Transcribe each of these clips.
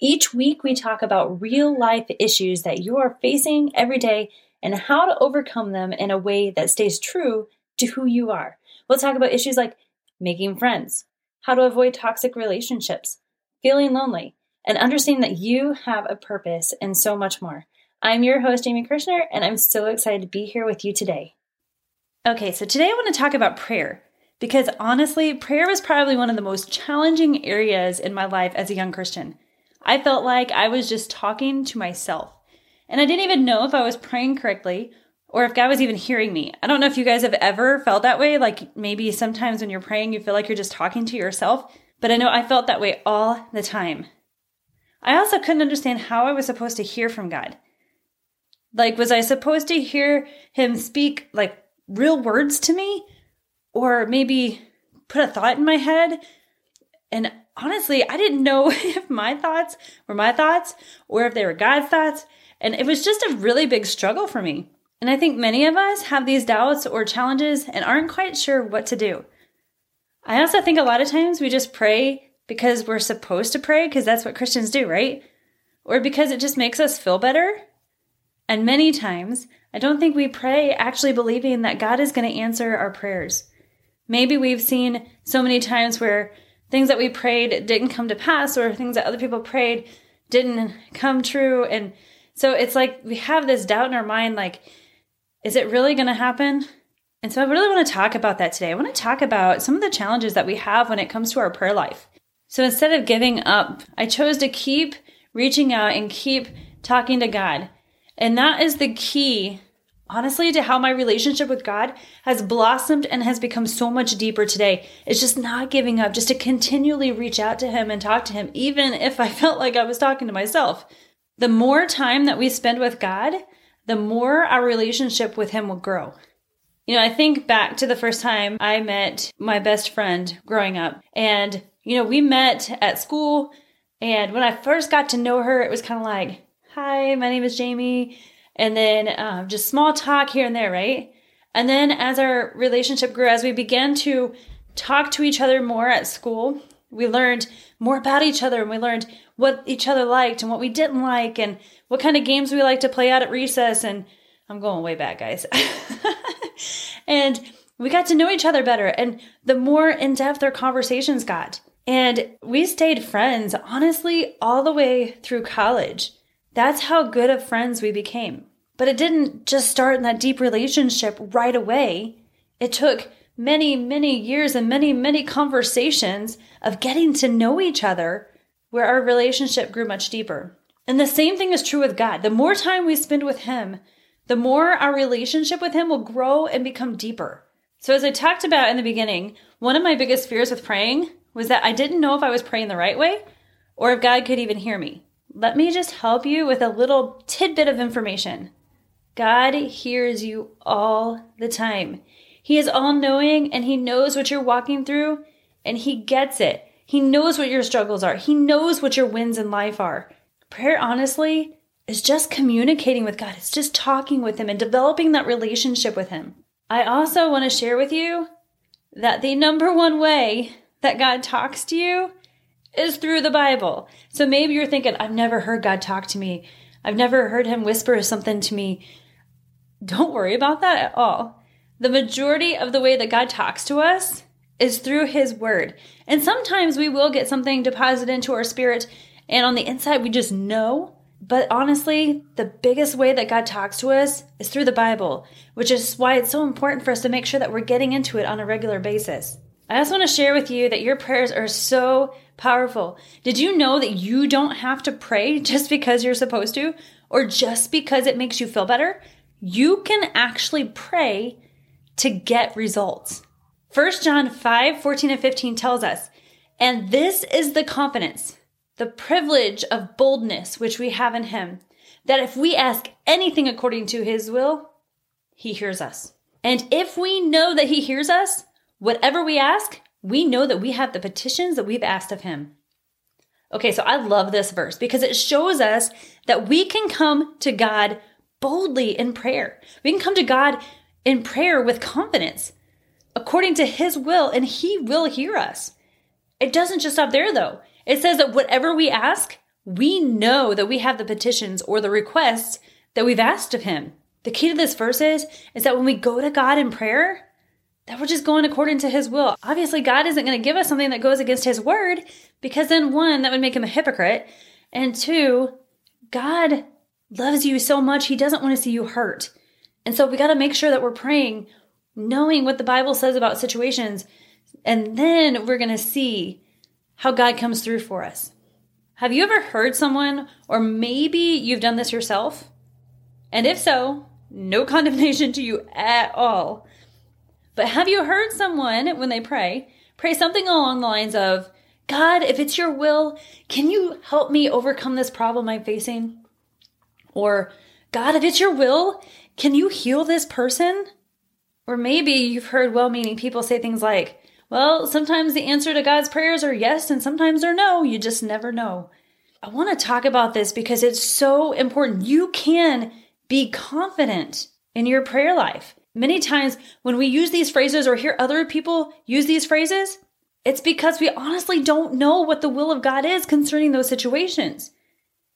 Each week, we talk about real life issues that you are facing every day and how to overcome them in a way that stays true to who you are. We'll talk about issues like making friends, how to avoid toxic relationships, feeling lonely, and understanding that you have a purpose and so much more. I'm your host, Amy Kirshner, and I'm so excited to be here with you today. Okay, so today I want to talk about prayer because honestly, prayer was probably one of the most challenging areas in my life as a young Christian. I felt like I was just talking to myself. And I didn't even know if I was praying correctly or if God was even hearing me. I don't know if you guys have ever felt that way. Like maybe sometimes when you're praying, you feel like you're just talking to yourself. But I know I felt that way all the time. I also couldn't understand how I was supposed to hear from God. Like, was I supposed to hear Him speak like real words to me? Or maybe put a thought in my head? And honestly, I didn't know if my thoughts were my thoughts or if they were God's thoughts. And it was just a really big struggle for me. And I think many of us have these doubts or challenges and aren't quite sure what to do. I also think a lot of times we just pray because we're supposed to pray, because that's what Christians do, right? Or because it just makes us feel better. And many times, I don't think we pray actually believing that God is going to answer our prayers. Maybe we've seen so many times where things that we prayed didn't come to pass, or things that other people prayed didn't come true. And so it's like we have this doubt in our mind like, is it really going to happen? And so I really want to talk about that today. I want to talk about some of the challenges that we have when it comes to our prayer life. So instead of giving up, I chose to keep reaching out and keep talking to God. And that is the key, honestly, to how my relationship with God has blossomed and has become so much deeper today. It's just not giving up, just to continually reach out to Him and talk to Him, even if I felt like I was talking to myself. The more time that we spend with God, the more our relationship with Him will grow. You know, I think back to the first time I met my best friend growing up, and, you know, we met at school. And when I first got to know her, it was kind of like, hi, my name is Jamie. And then um, just small talk here and there, right? And then as our relationship grew, as we began to talk to each other more at school, we learned more about each other and we learned what each other liked and what we didn't like and what kind of games we like to play out at recess. And I'm going way back, guys. and we got to know each other better. And the more in depth our conversations got. And we stayed friends, honestly, all the way through college. That's how good of friends we became. But it didn't just start in that deep relationship right away. It took many, many years and many, many conversations of getting to know each other where our relationship grew much deeper. And the same thing is true with God. The more time we spend with Him, the more our relationship with Him will grow and become deeper. So, as I talked about in the beginning, one of my biggest fears with praying was that I didn't know if I was praying the right way or if God could even hear me. Let me just help you with a little tidbit of information. God hears you all the time. He is all knowing and He knows what you're walking through and He gets it. He knows what your struggles are. He knows what your wins in life are. Prayer, honestly, is just communicating with God. It's just talking with Him and developing that relationship with Him. I also want to share with you that the number one way that God talks to you is through the Bible. So maybe you're thinking, I've never heard God talk to me. I've never heard Him whisper something to me. Don't worry about that at all. The majority of the way that God talks to us is through His Word. And sometimes we will get something deposited into our spirit, and on the inside, we just know. But honestly, the biggest way that God talks to us is through the Bible, which is why it's so important for us to make sure that we're getting into it on a regular basis. I also want to share with you that your prayers are so powerful. Did you know that you don't have to pray just because you're supposed to or just because it makes you feel better? You can actually pray to get results. 1 John 5 14 and 15 tells us, and this is the confidence, the privilege of boldness which we have in Him, that if we ask anything according to His will, He hears us. And if we know that He hears us, whatever we ask, we know that we have the petitions that we've asked of Him. Okay, so I love this verse because it shows us that we can come to God boldly in prayer. We can come to God in prayer with confidence according to his will, and he will hear us. It doesn't just stop there, though. It says that whatever we ask, we know that we have the petitions or the requests that we've asked of him. The key to this verse is, is that when we go to God in prayer, that we're just going according to his will. Obviously, God isn't going to give us something that goes against his word because then one, that would make him a hypocrite. And two, God loves you so much, he doesn't want to see you hurt. And so we got to make sure that we're praying, knowing what the Bible says about situations, and then we're going to see how God comes through for us. Have you ever heard someone, or maybe you've done this yourself? And if so, no condemnation to you at all. But have you heard someone, when they pray, pray something along the lines of, God, if it's your will, can you help me overcome this problem I'm facing? Or, God, if it's your will, can you heal this person? Or maybe you've heard well meaning people say things like, well, sometimes the answer to God's prayers are yes and sometimes they're no. You just never know. I want to talk about this because it's so important. You can be confident in your prayer life. Many times when we use these phrases or hear other people use these phrases, it's because we honestly don't know what the will of God is concerning those situations.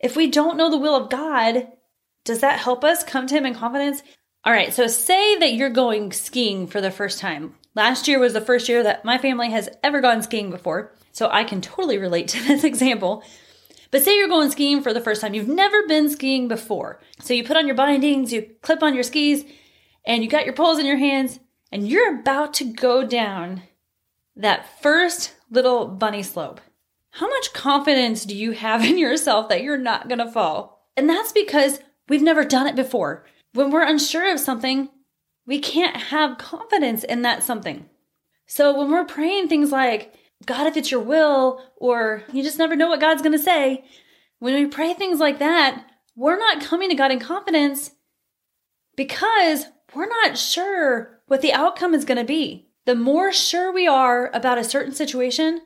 If we don't know the will of God, does that help us come to Him in confidence? All right, so say that you're going skiing for the first time. Last year was the first year that my family has ever gone skiing before, so I can totally relate to this example. But say you're going skiing for the first time. You've never been skiing before. So you put on your bindings, you clip on your skis, and you got your poles in your hands, and you're about to go down that first little bunny slope. How much confidence do you have in yourself that you're not to fall? And that's because We've never done it before. When we're unsure of something, we can't have confidence in that something. So when we're praying things like, God, if it's your will, or you just never know what God's to say, when we pray things like that, we're not coming to God in confidence because we're not sure what the outcome is going to be. The more sure we are about a certain situation,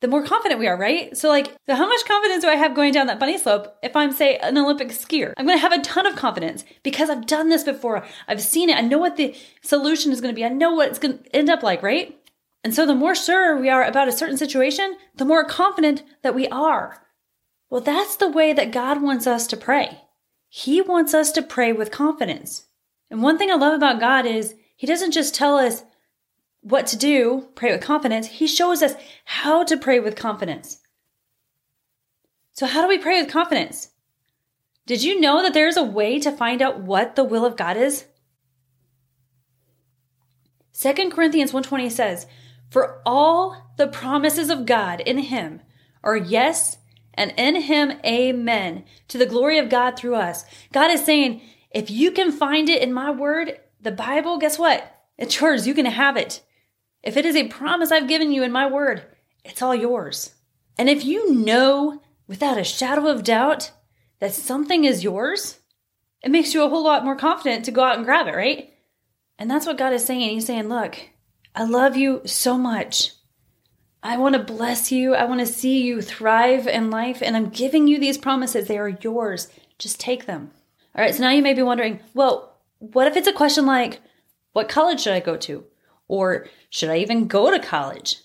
the more confident we are, right? So, like, so how much confidence do I have going down that bunny slope if I'm, say, an Olympic skier? I'm going to have a ton of confidence because I've done this before. I've seen it. I know what the solution is going to be. I know what it's going to end up like, right? And so, the more sure we are about a certain situation, the more confident that we are. Well, that's the way that God wants us to pray. He wants us to pray with confidence. And one thing I love about God is He doesn't just tell us, what to do, pray with confidence, he shows us how to pray with confidence. So, how do we pray with confidence? Did you know that there's a way to find out what the will of God is? 2 Corinthians 1:20 says, "For all the promises of God in him are yes, and in him amen, to the glory of God through us." God is saying, if you can find it in my word, the Bible, guess what? It's yours. You can have it. If it is a promise I've given you in my word, it's all yours. And if you know without a shadow of doubt that something is yours, it makes you a whole lot more confident to go out and grab it, right? And that's what God is saying. He's saying, Look, I love you so much. I want to bless you. I want to see you thrive in life. And I'm giving you these promises. They are yours. Just take them. All right. So now you may be wondering, well, what if it's a question like, what college should I go to? Or should I even go to college?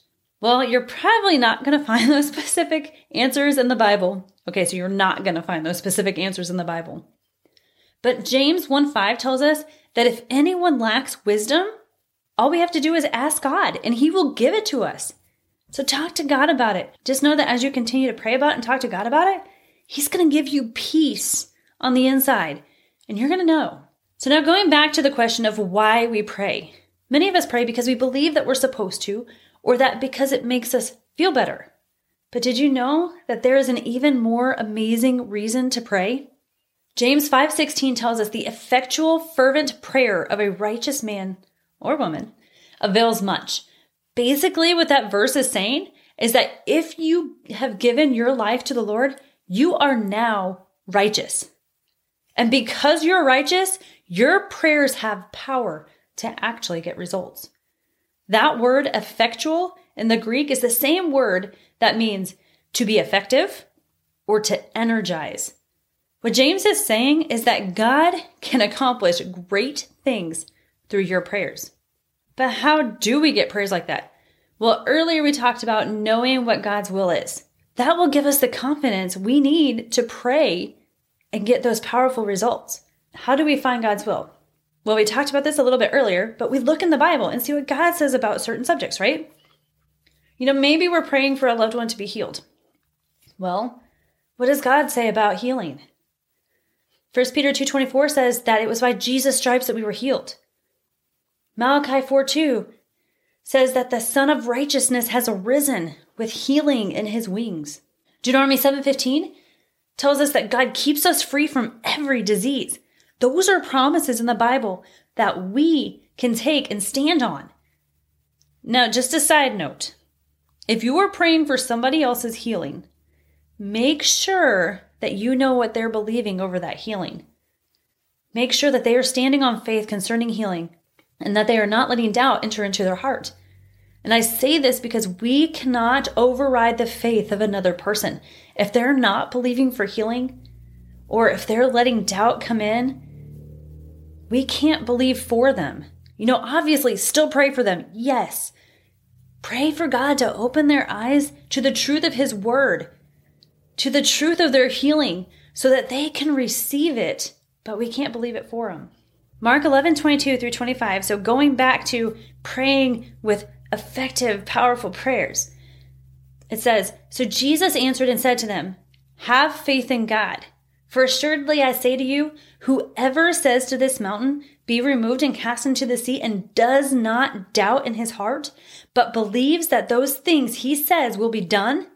Well, you're probably not going to find those specific answers in the Bible. Okay, so you're not going to find those specific answers in the Bible. But James 1 5 tells us that if anyone lacks wisdom, all we have to do is ask God and he will give it to us. So talk to God about it. Just know that as you continue to pray about it and talk to God about it, He's going to give you peace on the inside, and you're going to know. So, now going back to the question of why we pray. Many of us pray because we believe that we're supposed to, or that because it makes us feel better. But did you know that there is an even more amazing reason to pray? James 5:16 tells us the effectual fervent prayer of a righteous man or woman avails much. Basically what that verse is saying is that if you have given your life to the Lord, you are now righteous. And because you're righteous, your prayers have power to actually get results. That word effectual in the Greek is the same word that means to be effective or to energize. What James is saying is that God can accomplish great things through your prayers. But how do we get prayers like that? Well, earlier we talked about knowing what God's will is. That will give us the confidence we need to pray and get those powerful results. How do we find God's will? Well, we talked about this a little bit earlier, but we look in the Bible and see what God says about certain subjects, right? You know, maybe we're praying for a loved one to be healed. Well, what does God say about healing? 1 Peter 2:24 says that it was by Jesus stripes that we were healed. Malachi 4:2 says that the Sun of Righteousness has arisen with healing in his wings. Deuteronomy 7:15 tells us that God keeps us free from every disease. Those are promises in the Bible that we can take and stand on. Now, just a side note if you are praying for somebody else's healing, make sure that you know what they're believing over that healing. Make sure that they are standing on faith concerning healing and that they are not letting doubt enter into their heart. And I say this because we cannot override the faith of another person. If they're not believing for healing, or if they're letting doubt come in, we can't believe for them. You know, obviously, still pray for them. Yes. Pray for God to open their eyes to the truth of His Word, to the truth of their healing, so that they can receive it, but we can't believe it for them. Mark 11, 22 through 25. So going back to praying with effective, powerful prayers, it says, So Jesus answered and said to them, Have faith in God. For assuredly I say to you, whoever says to this mountain, Be removed and cast into the sea, and does not doubt in his heart, but believes that those things he says will be done,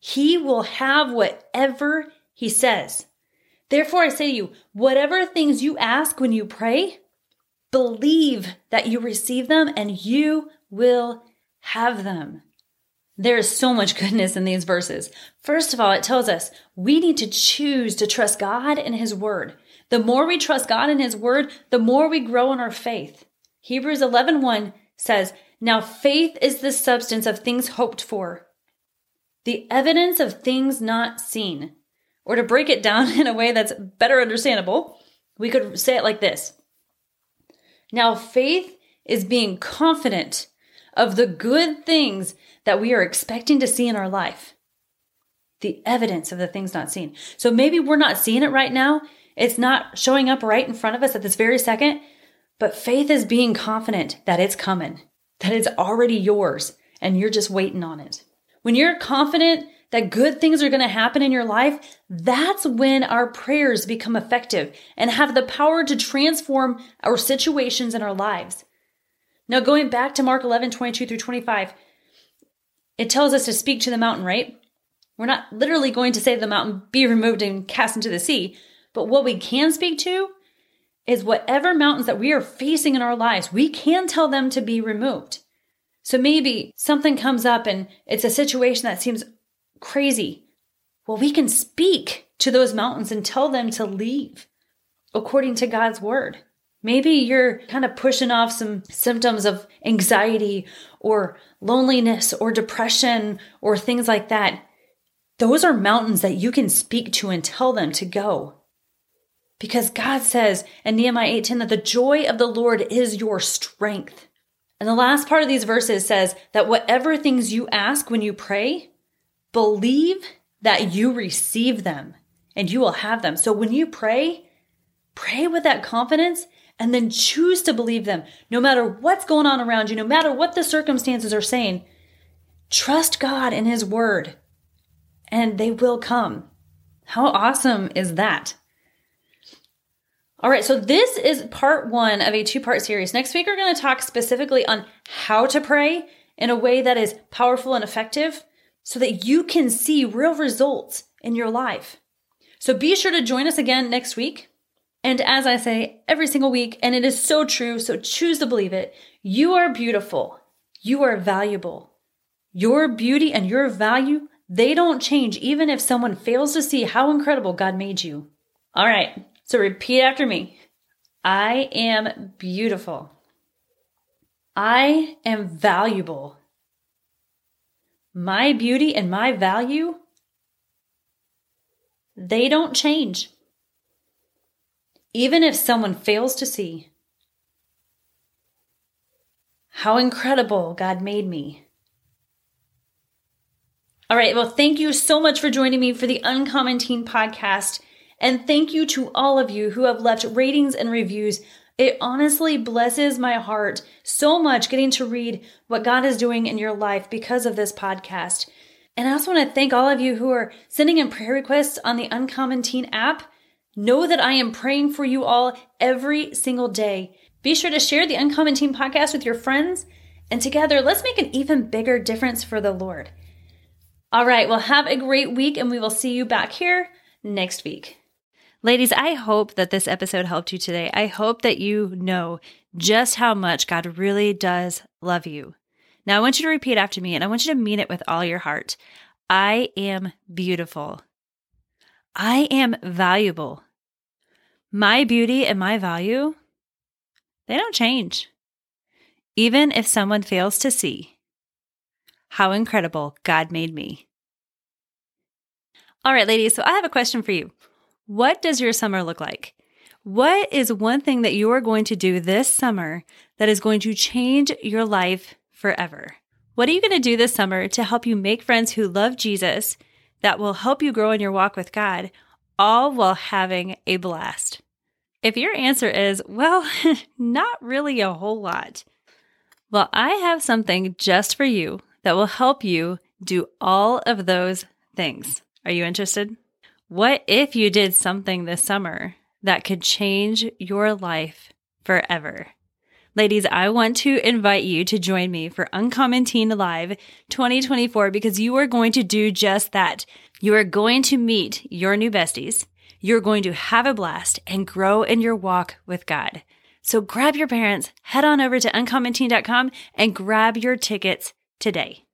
he will have whatever he says. Therefore I say to you, whatever things you ask when you pray, believe that you receive them and you will have them. There is so much goodness in these verses. First of all, it tells us we need to choose to trust God and His Word. The more we trust God and His Word, the more we grow in our faith. Hebrews 11 1 says, Now faith is the substance of things hoped for, the evidence of things not seen. Or to break it down in a way that's better understandable, we could say it like this Now faith is being confident of the good things that we are expecting to see in our life. The evidence of the things not seen. So maybe we're not seeing it right now. It's not showing up right in front of us at this very second, but faith is being confident that it's coming, that it's already yours, and you're just waiting on it. When you're confident that good things are going to happen in your life, that's when our prayers become effective and have the power to transform our situations and our lives. Now, going back to Mark 11, 22 through 25, it tells us to speak to the mountain, right? We're not literally going to say the mountain, be removed and cast into the sea. But what we can speak to is whatever mountains that we are facing in our lives, we can tell them to be removed. So maybe something comes up and it's a situation that seems crazy. Well, we can speak to those mountains and tell them to leave according to God's word. Maybe you're kind of pushing off some symptoms of anxiety or loneliness or depression or things like that. Those are mountains that you can speak to and tell them to go. Because God says in Nehemiah 8:10 that the joy of the Lord is your strength. And the last part of these verses says that whatever things you ask when you pray, believe that you receive them and you will have them. So when you pray, pray with that confidence and then choose to believe them no matter what's going on around you, no matter what the circumstances are saying. Trust God and His Word, and they will come. How awesome is that? All right, so this is part one of a two part series. Next week, we're going to talk specifically on how to pray in a way that is powerful and effective so that you can see real results in your life. So be sure to join us again next week. And as I say every single week, and it is so true, so choose to believe it, you are beautiful. You are valuable. Your beauty and your value, they don't change even if someone fails to see how incredible God made you. All right, so repeat after me I am beautiful. I am valuable. My beauty and my value, they don't change. Even if someone fails to see how incredible God made me. All right, well, thank you so much for joining me for the Uncommon Teen podcast. And thank you to all of you who have left ratings and reviews. It honestly blesses my heart so much getting to read what God is doing in your life because of this podcast. And I also want to thank all of you who are sending in prayer requests on the Uncommon Teen app. Know that I am praying for you all every single day. Be sure to share the Uncommon Teen podcast with your friends, and together let's make an even bigger difference for the Lord. All right, well, have a great week, and we will see you back here next week. Ladies, I hope that this episode helped you today. I hope that you know just how much God really does love you. Now, I want you to repeat after me, and I want you to mean it with all your heart. I am beautiful. I am valuable. My beauty and my value, they don't change. Even if someone fails to see how incredible God made me. All right, ladies, so I have a question for you. What does your summer look like? What is one thing that you are going to do this summer that is going to change your life forever? What are you going to do this summer to help you make friends who love Jesus that will help you grow in your walk with God, all while having a blast? If your answer is, well, not really a whole lot, well, I have something just for you that will help you do all of those things. Are you interested? What if you did something this summer that could change your life forever? Ladies, I want to invite you to join me for Uncommon Teen Live 2024 because you are going to do just that. You are going to meet your new besties. You're going to have a blast and grow in your walk with God. So grab your parents, head on over to uncommonteen.com and grab your tickets today.